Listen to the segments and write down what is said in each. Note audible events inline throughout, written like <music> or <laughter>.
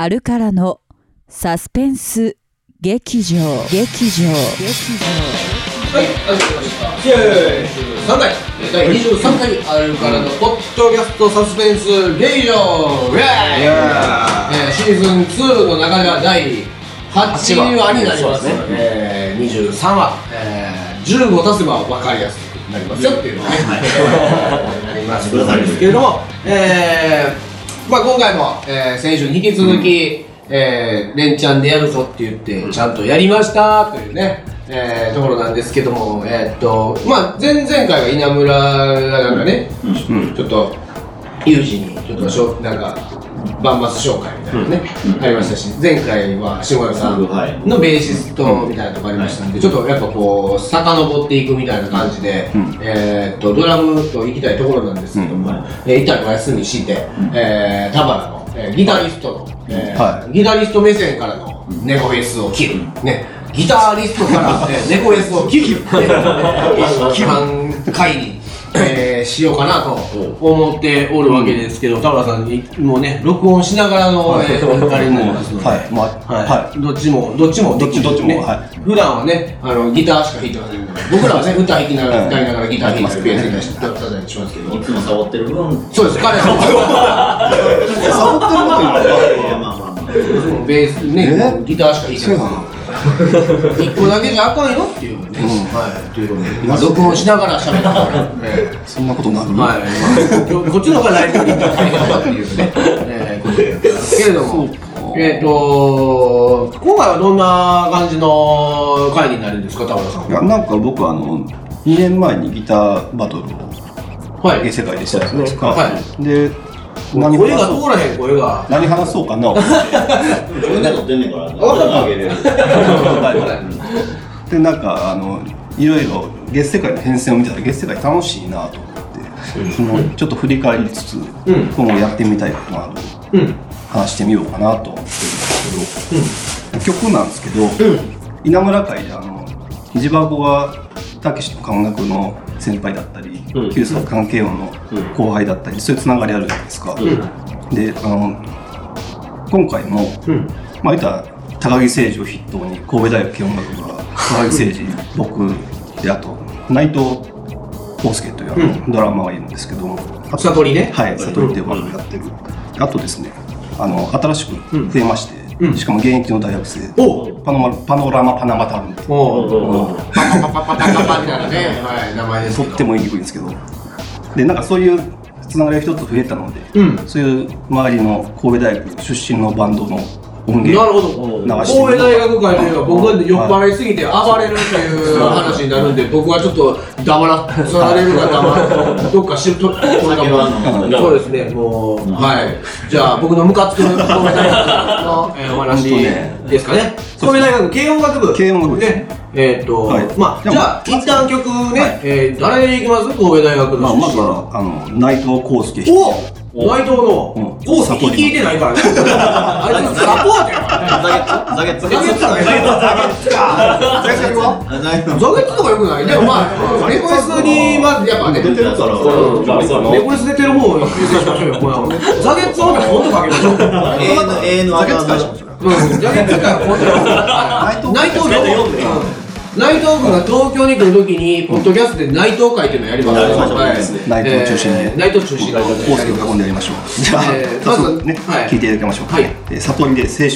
アルカラのサスペンス劇場劇場はい、始まりました。イエーイ23回、第23回、あるからのポッドキャストサスペンス劇場イエーイえーシーズン2の中では第8話になります。えー、23話、えー、15足せば分かりやすくなりますよってい。うのがね、なりますけれども、えー、まあ今回も、えー、先週に引き続き、えー、連チャンでやるぞって言って、ちゃんとやりましたというね、えー、ところなんですけども、えーっと、まあ、前々回が稲村がなん。かね、ちょっと、有事に、ちょっとしょ、なんか、バンマス紹介みたいなのね、ありましたし、前回は下山さんのベーシストみたいなとこありましたんで、ちょっとやっぱこう、遡っていくみたいな感じで、えーっと、ドラムと行きたいところなんですけども、えー一旦お休みして、えー、田原の、えーギタリストの、えーはギタリスト目線からの猫フェスを切る、ね、ギタリストから、ね、猫フェスを切る、<laughs> ね、一般会に、えーしようかなと思っておるわけですけど、田村さんにもね、録音しながらの、はい、えー、おになりますので、はい。まあはい、どっちも、どっちも、どっちも、ね、はい、普段はねあの、ギターしか弾いてませんから、僕らはね、歌弾きながら、歌いながらギター弾いてペースたりしますけど、いつも触ってる分、そうです、彼は。触ってる。触 <laughs> ベースね、ギターしか弾いてない。一個だけにゃあかんよっていうね、はい。ということで。録音しながら喋ったから、<laughs> え、そんなことなるの、はい、こっちの方がライトにいったっていうね、え、ことけれども。えっ、と今回はどんな感じの会議になるんですか田村さん。いやなんか僕あの2年前にギターバトルをはい、世界でしたじゃないですか、はい、で何声が話そう通らへん声が。何話そうかな。で撮ってんねんから、あげれる。でなんかあのいろいろ月世界の変遷を見てたら月世界楽しいなと思って、そのちょっと振り返りつつ、ん。今後やってみたいことなどをうん。話してみようかなと思ってるんですけど、曲なんですけど、稲村会であの虹箱がたけしの感覚の先輩だったり、うん旧作関係音の後輩だったり、そういうつながりあるじゃないですか。であの今回も、うん。まあ言ったら高木誠二を筆頭に神戸大学軽音楽部が高木誠二僕であと内藤康介というあの、ドラマがいるんですけどもあと悟りね。はい悟りっていうバンドやってる、あとですねあの新しく増えまして、しかも現役の大学生。パノパノラマパナマタルンパパパパタパみたいなね、はい、名前ですとっても言いにくいんですけど。でなんかそういうつながりが一つ増えたので、うん、そういう周りの神戸大学出身のバンドの音源なるほど。神戸大学会というか僕が酔っ払いすぎて暴れるという話になるんで僕はちょっと黙らされるか黙ら <laughs> どっかしととかもそうですねもうはい。じゃあ僕のムカつく神戸大学のえーお話ですかね。神戸大学軽音楽部。軽音楽部ね。えーっとはい。まあじゃあ一旦曲ねえー誰でいきます？神戸大学まあ、まずはあの内藤康介。お内藤のうん。コース聞いてないからね。<laughs> あいつサポートやから。ザゲッツ。ザゲッツだね先生はザゲッツ。ザゲッツとかよくない？でもまあ、レコレスにまずやっぱね、出てるから。レコレス出てる方を優先しましょうよ。ザゲッツの方がもっとかけましょう。ザゲッツ返しましょう。ザゲッツから今度内藤内藤内藤君が東京に来るときに、ポッドキャストで内藤会っていうのをやりますやりましょう。はい。内藤中心でえー内藤中心で康介を囲んでやりましょう。じゃあ、えー早速まずね、はい。聞いていただきましょう。はい。えー悟りで青春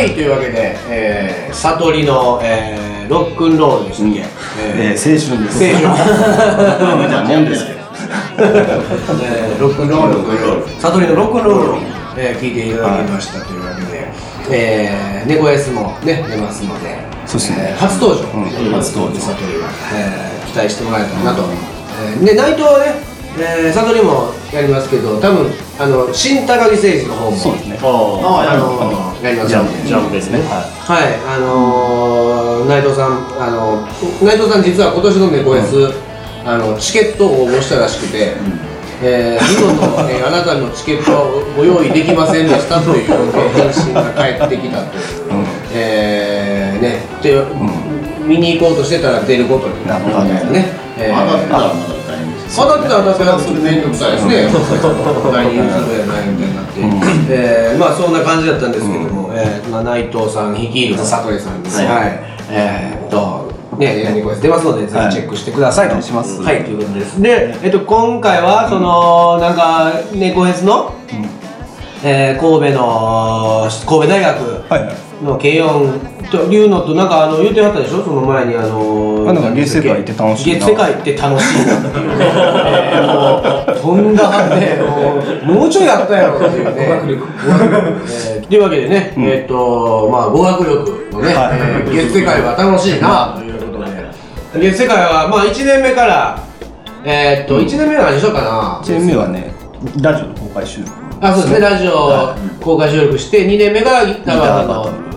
はいというわけで、えー、悟りの、えー、ロックンロールでしたっけ、えー、青春です。青春。じゃあもんですけどえーロックンロール悟りのロックンロールを、えー聞いていただきましたというわけで、えー、猫 S もね出ますのでそうですねえー初登場、うん初登場悟りは、えー期待してもらえたらなと、えーで内藤はね、えー、悟りもやりますけど多分あの新高木誠二の方もそうですね。ああ、のやりますジャンプジャンプですね。はい、あのー、内藤さん、あの内藤さん実は今年の猫 S、あのチケットを応募したらしくて、えー、見事、えーあなたのチケットはご用意できませんでしたという返信が返ってきたという、うん。えー、ね、で、見に行こうとしてたら出ることになったみたいなね、えー当たったらまだってたら当たってたらそれ面倒くさいですね。来年するやないみたいになって、えーまあそんな感じだったんですけども、えーまあ内藤さん率いる悟りさんです。はいはい。えーっと。ね、ヤニコです出ますので、ぜひチェックしてくださいと。お願いしますはい、ということです。で、えっと、今回は、その、なんか、猫フェスの、えー神戸の、神戸大学はいはいの軽音というのと、なんか、あの、言ってはったでしょ？その前に、あのあなんか月世界って楽しいな。月世界って楽しいなっていう。ね、えーもう飛んだはずでもうもうちょいやったやろっていうね。えーというわけでね、ん。えっ、とまあ語学力のね、はい。えー月世界は楽しいなということで。月世界はまあ1年目からえっ、と1年目は何しようかな。1年目はねラジオの公開収録。あそうですね。ラジオ公開収録して2年目がギターバトル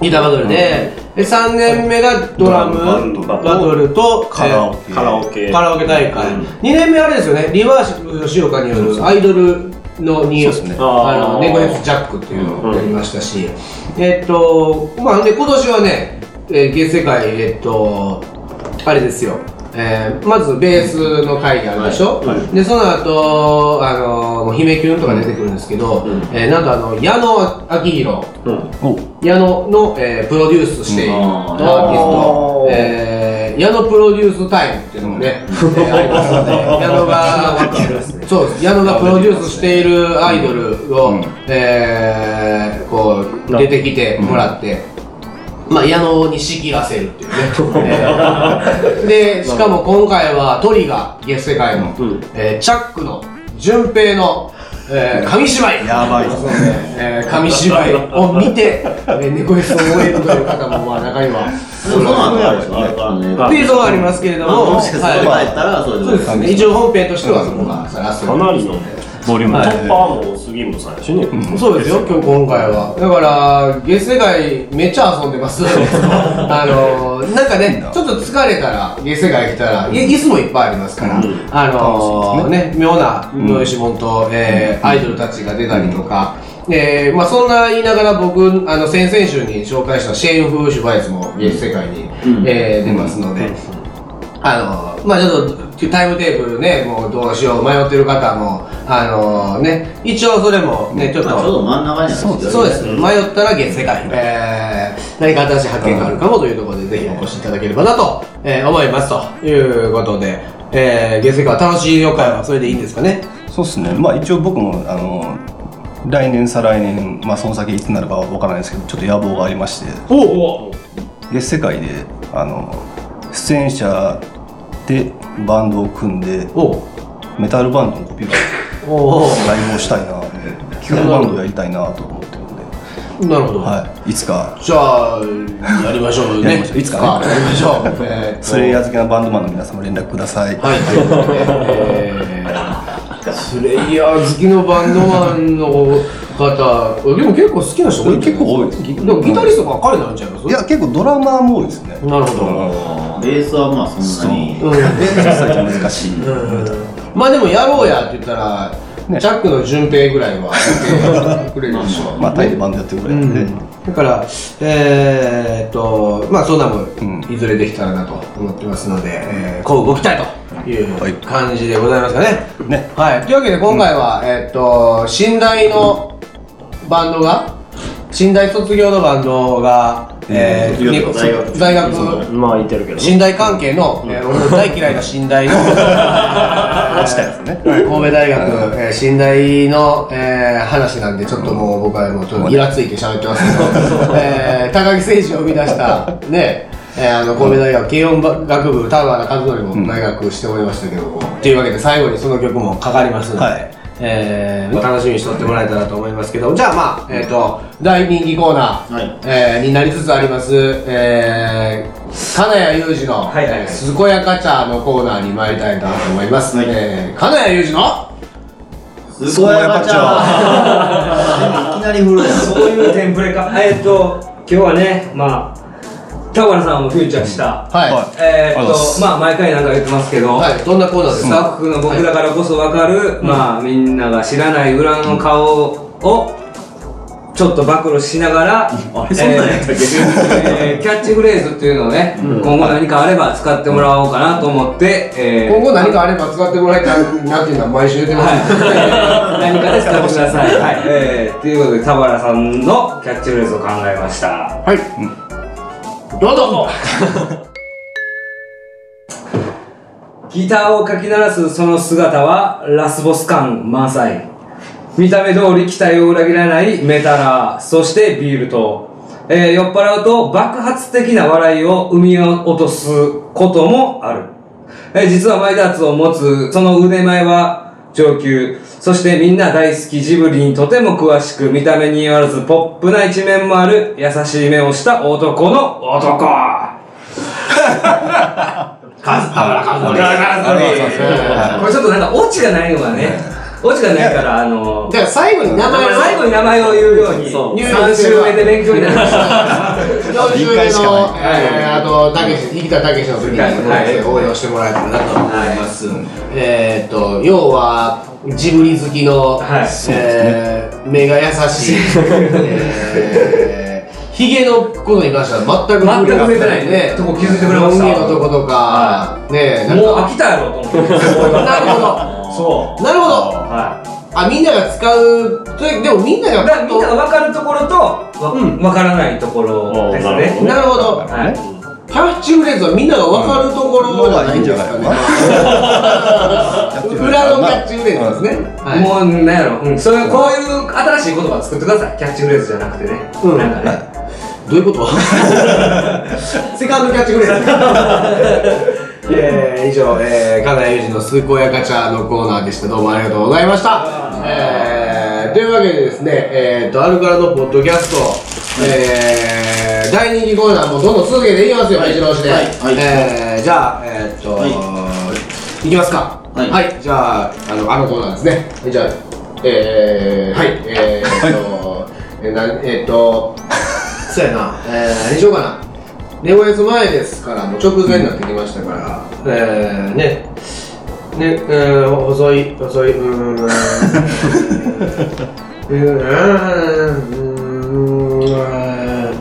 ギターバトルで。で3年目がドラム。バトルとカラオケ。えーカラオケ。カラオケ大会、2年目あれですよね。リバーシ吉岡によるアイドルのにね。あのネゴヘスジャックっていうのをやりましたし、えっとまあで今年はね、えー、月世界えっとあれですよえーまずベースの会議あるでしょ、でその後あの姫キュンとか出てくるんですけど、えーなんとあの矢野明宏お矢野の、えープロデュースしているアーティスト、えー矢野プロデュースタイムっていうのもね、<laughs> えーありますので矢野が <laughs> そうです矢野がプロデュースしているアイドルを、うん。えーこう出てきてもらって、まあ、矢野に仕切らせるっていうね。え <laughs> ーで、しかも今回はトリガー、ゲス世界の、うんえーチャックの順平の、えー紙芝居。やばいねえー紙芝居を見て、えー、猫エスを終えるという方も、まあ、中には。その後あるでしょね。あっていうのがありますけれどまあも、もしかしたらそうですね。一応本編としてはそこがかなりのボリューム。トッパーも杉本さんやしね、そうですよ、今日今回は。だから、月世界めっちゃ遊んでます。あのー、なんかね、ちょっと疲れたら、月世界来たら、い椅子もいっぱいありますから、あのー、ね、妙な妙義門と、えーアイドルたちが出たりとか、えーまあそんな言いながら僕、あの、先々週に紹介したシェーン・フーシュバイスも月世界に、えー出ますので、あのまあちょっとタイムテーブルね、もうどうしよう迷ってる方も、あのね、一応それもね、ちょっと、まあちょうど真ん中にあるんよそうです、迷ったら月世界、えー、何か新しい発見があるかもというところで、ぜひお越しいただければなと、えー思いますということで、えー、月世界は楽しい予会はそれでいいんですかね？そうですね。まあ一応僕もあの来年再来年まあその先いつになるかは分からないですけどちょっと野望がありまして。おお月世界であの出演者でバンドを組んでおメタルバンドのコピーバンドライブをしたいなキューバンドをやりたいなと思ってるので、なるほど。はい、いつか。じゃあ、やりましょうね。いつか。ねやりましょう。<laughs> えーと。スレイヤー好きなバンドマンの皆様連絡ください、はい、ということで、えー、スレイヤー好きのバンドマンの方、でも結構好きな人多い結構多いです。でもギタリストばっかりなんちゃいますいや結構ドラマーも多いですね。なるほど。ベースはまあそんなに。う。ん。で実際ちょっと難しい、まあでもやろうやって言ったら、ね。チャックの順平ぐらいはやってくれるでしょ。まあタイでバンドやってるぐらいなん。で、だから、えーっと、まあそんなもうん。いずれできたらなと思ってますので、えー、こうご期待というはい。感じでございますかね。ね。はい、というわけで今回は、えーっと信頼のバンドが寝台卒業のバンドが、えー、大学大学まあ言ってるけど。寝台関係の、えー俺の大嫌いな寝台の <laughs> 落ちたやつね。神戸大学、えー、寝台の、えー、話なんでちょっともう僕はもうちょっとイラついて喋ってますけど、えー、高木誠司を生み出した <laughs> ねえー、あの神戸大学軽音楽部田原和則も大学しておりましたけども、というわけで最後にその曲もかかります。ので、はいえー楽しみにしておってもらえたらと思いますけど。じゃあまあ、えー、と大人気コーナー、はい。えーになりつつあります、えー、金谷裕二の、はいはいはい。えー健やか茶のコーナーに参りたいなと思います、はい。えー、金谷裕二の？すごいやかちゃんいきなり振るやん。そういうテンプレか。えーっと、今日はね、まあ、田原さんをフューチャーした、はい、はい。えーっと、まあ、毎回なんか言ってますけど、はい、どんなコーナーですスタか、ッフの僕だからこそ分かる、まあ、みんなが知らない裏の顔を、ちょっと暴露しながら、あれそんなんやったっけ？えーキャッチフレーズっていうのをね、今後何かあれば使ってもらおうかなと思って、えー今後何かあれば使ってもらいたいなっていうのは毎週言ってます、はい、<laughs> 何かで使ってください。はい、えー、ということで田原さんのキャッチフレーズを考えました。はい、どうぞ <laughs> ギターをかき鳴らすその姿はラスボス感満載。見た目通り期待を裏切らないメタラー、そしてビールと、えー酔っ払うと爆発的な笑いを生み落とすこともある。えー実はマイダーツを持つその腕前は上級。そしてみんな大好きジブリにとても詳しく見た目によらずポップな一面もある優しい目をした男の男。これちょっとなんかオチがないのがね、オチがないから、あの、じゃあ最後に名前を最後に名前を言うように、そう3週目で勉強になりました。4週目回しかの、ないえー、あと、たけし、生田たけしの時に、はい応援をしてもらえたらなと思います。えーっと、要は、ジブリ好きの、はいえー目が優しい、えー、ヒゲのことに関しては全く全く触れてないねね。とこ気づいてくれましたロン毛のとことか、ねなんかもう飽きたやろと思って。<laughs> なるほど。そう。なるほど。はあ、みんなが使う、それでもみんながい。だからみんなが分かるところと、わうん分からないところですね。なるほど。はい。キャッチフレーズはみんなが分かるところじゃないんですかね。裏のキャッチフレーズですね。はいもう、なんやろ、うん、そういう、こういう新しい言葉作ってください。キャッチフレーズじゃなくてね。うんなんかね。どういうこと？<laughs> セカンドキャッチフレーズ。えー、以上、えー、金谷裕二のスーコヤカチャのコーナーでした。どうもありがとうございました。えー、というわけでですね、えーと、アルカラのポッドキャスト、えー、大人気コーナーもどんどん続けていきますよ、目白押しで。はいはいえー、じゃあ、えーっと、、はいきますか。はいじゃあ、あの、あのコーナーですね。じゃあ、えー、はい、えーっと、えー、なえーっと、<laughs> そうやな、えー、何しようかな。ネゴレス前ですから、もう直前になってきましたから、えー、ね、ね、えー、細い、細い、<laughs> うーん、うーん、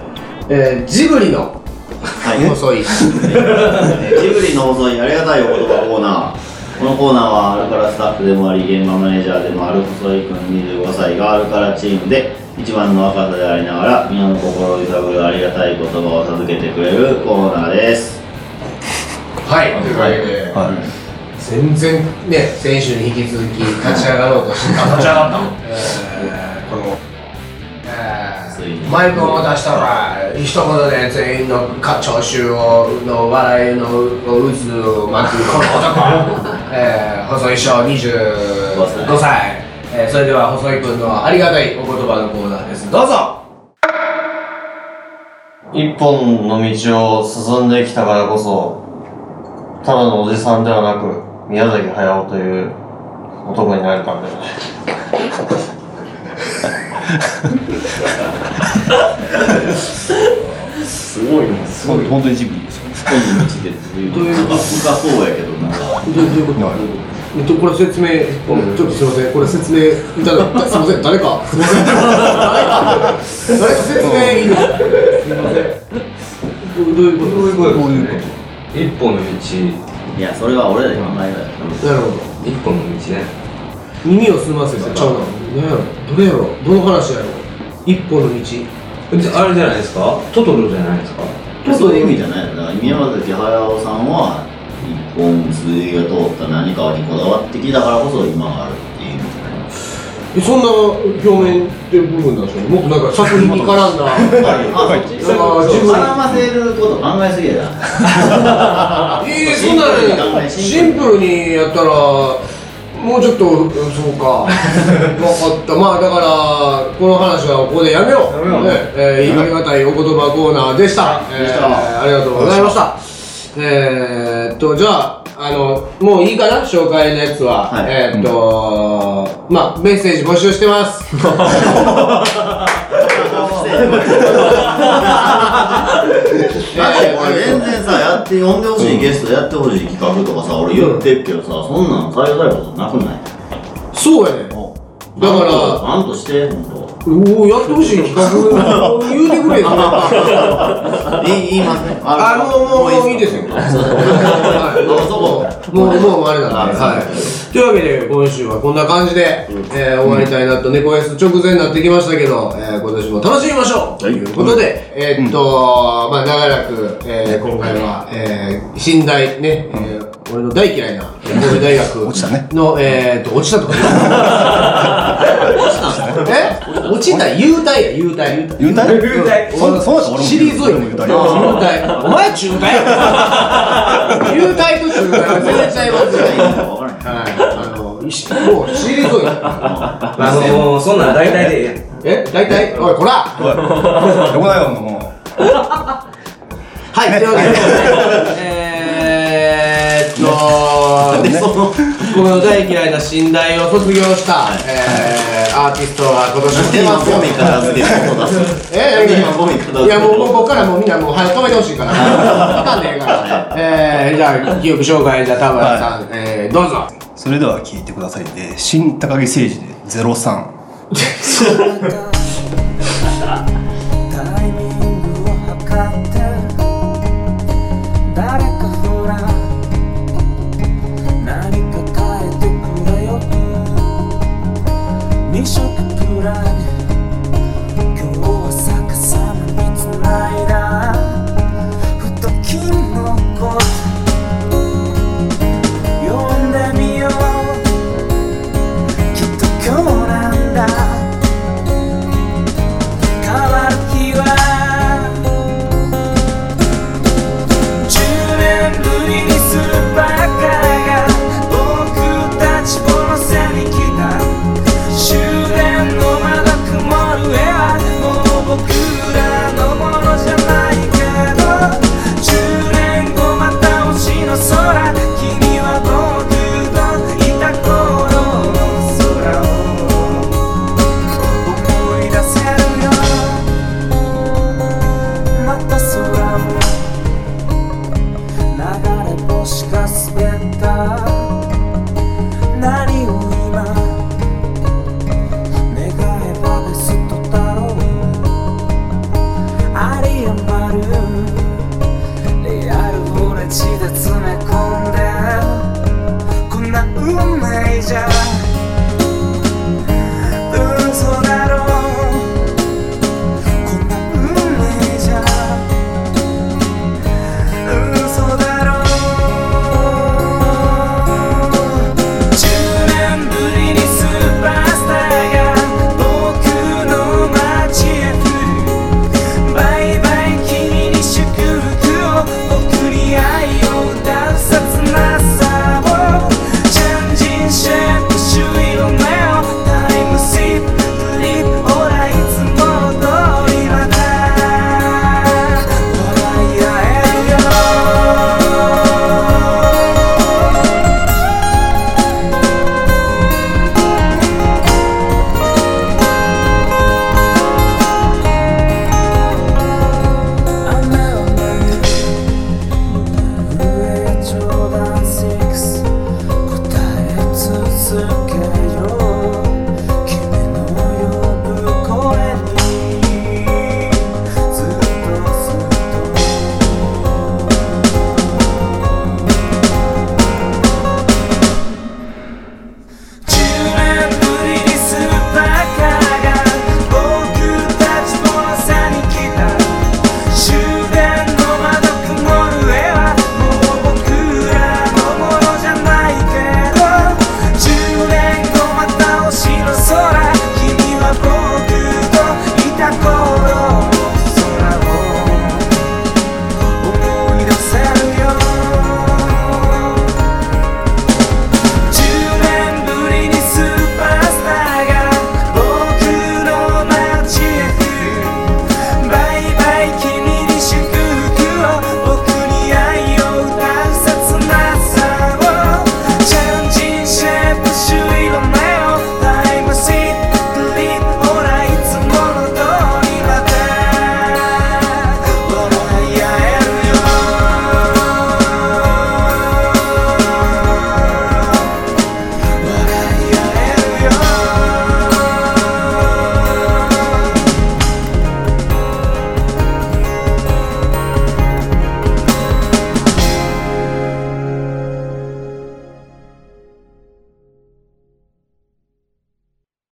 えー、ジブリの。はい。細い。え <laughs> ージブリの細いありがたいお言葉コーナー。このコーナーはアルカラスタッフでもあり現場マネージャーでもある細井君25歳がアルカラチームで一番の若さでありながら皆の心を揺さぶるありがたい言葉を授けてくれるコーナーです。はい、というわけで、はい。全然ね、先週に引き続き立ち上がろうとして、あ立ち上がった。えー、この、えついにー、マイクを出したら、一言で全員のか聴衆をの笑いの渦を巻くこの男、えー、細井翔25歳、えー、それでは細井君のありがたいお言葉のコーナーです。どうぞ。一本の道を進んできたからこそ、ただのおじさんではなく、宮崎駿という男になれたんだよね。すごいな。すごい。本当にジブリですよね。本の道で。なんか深そうやけどな。どういうこと？えっと、これ説明、ちょっとすみません、これ説明いただ <laughs> すみません、誰か、すみません、誰か、誰か説明いいですか？すみません。どうどういうことどういうこういうこ一本の道、いやそれは俺らに考えたなるほど。一本の道ね。耳を澄ませばちゃうな。何やろどれやろどの話やろ一歩の道。であれじゃないですか？トトロじゃないですか？そういう意味じゃないのだから宮崎駿さんは一本筋が通った何かにこだわってきたからこそ今があるっていう。そんな表面って部分なんですかねもっとなんか作品に絡んだあ、自分絡ませること考えすぎやな。えー、そんなねシンプルにやったらもうちょっとうんそうか。分かった。まあだからこの話はここでやめよう。やめよう。ねえー、ありがたいお言葉コーナーでした。えーでしたありがとうございましたえー、っとじゃああのもういいかな？紹介のやつは、はい。えー、っと、まあメッセージ募集してます。全然さ、やって呼んでほしいゲストやってほしい企画とかさ、俺言ってっけどさ、そんなん採用されることなくない？そうやね。だからちゃんとして、ほんと。おおやってほしい企画。言うてくれよ。言 <laughs> い言いますね。あ、もう、もう、もういい。ですよ。はい、もう、もう、もう、あれなんで、はい。というわけで、今週はこんな感じで、えー終わりたいなと、猫 S 直前になってきましたけど、えー今年も楽しみましょう。ということで、えーっと、まあ、長らく、えー今回は、えー、寝台ね、えー俺の大嫌いな <laughs> 神戸大学落ちたね。の、えーっと、落ちたとか言う落ちたえ？落ちた。優待や、優待。優待優待そそうだシリーズ優待優待お前中退や。<laughs> 優待と中退は全然違いますよ。わからんはい。あのしもうシリーズまあも。うそんなん大体で。え？え大体？おいこら！どこだよもはいというわけで。えーっとね。僕の大嫌いな寝台を卒業した、えー、アーティストが今年も出ます。よゴミ片付けて音出す。え今ゴミ片付けいやもうもうここからもうみんなもう早く止めてほしいから。あかんねえからえー、じゃあ記憶紹介じゃあ田村さん、えー、どうぞ。うそれでは聞いてください。で新高木誠二で03 <laughs>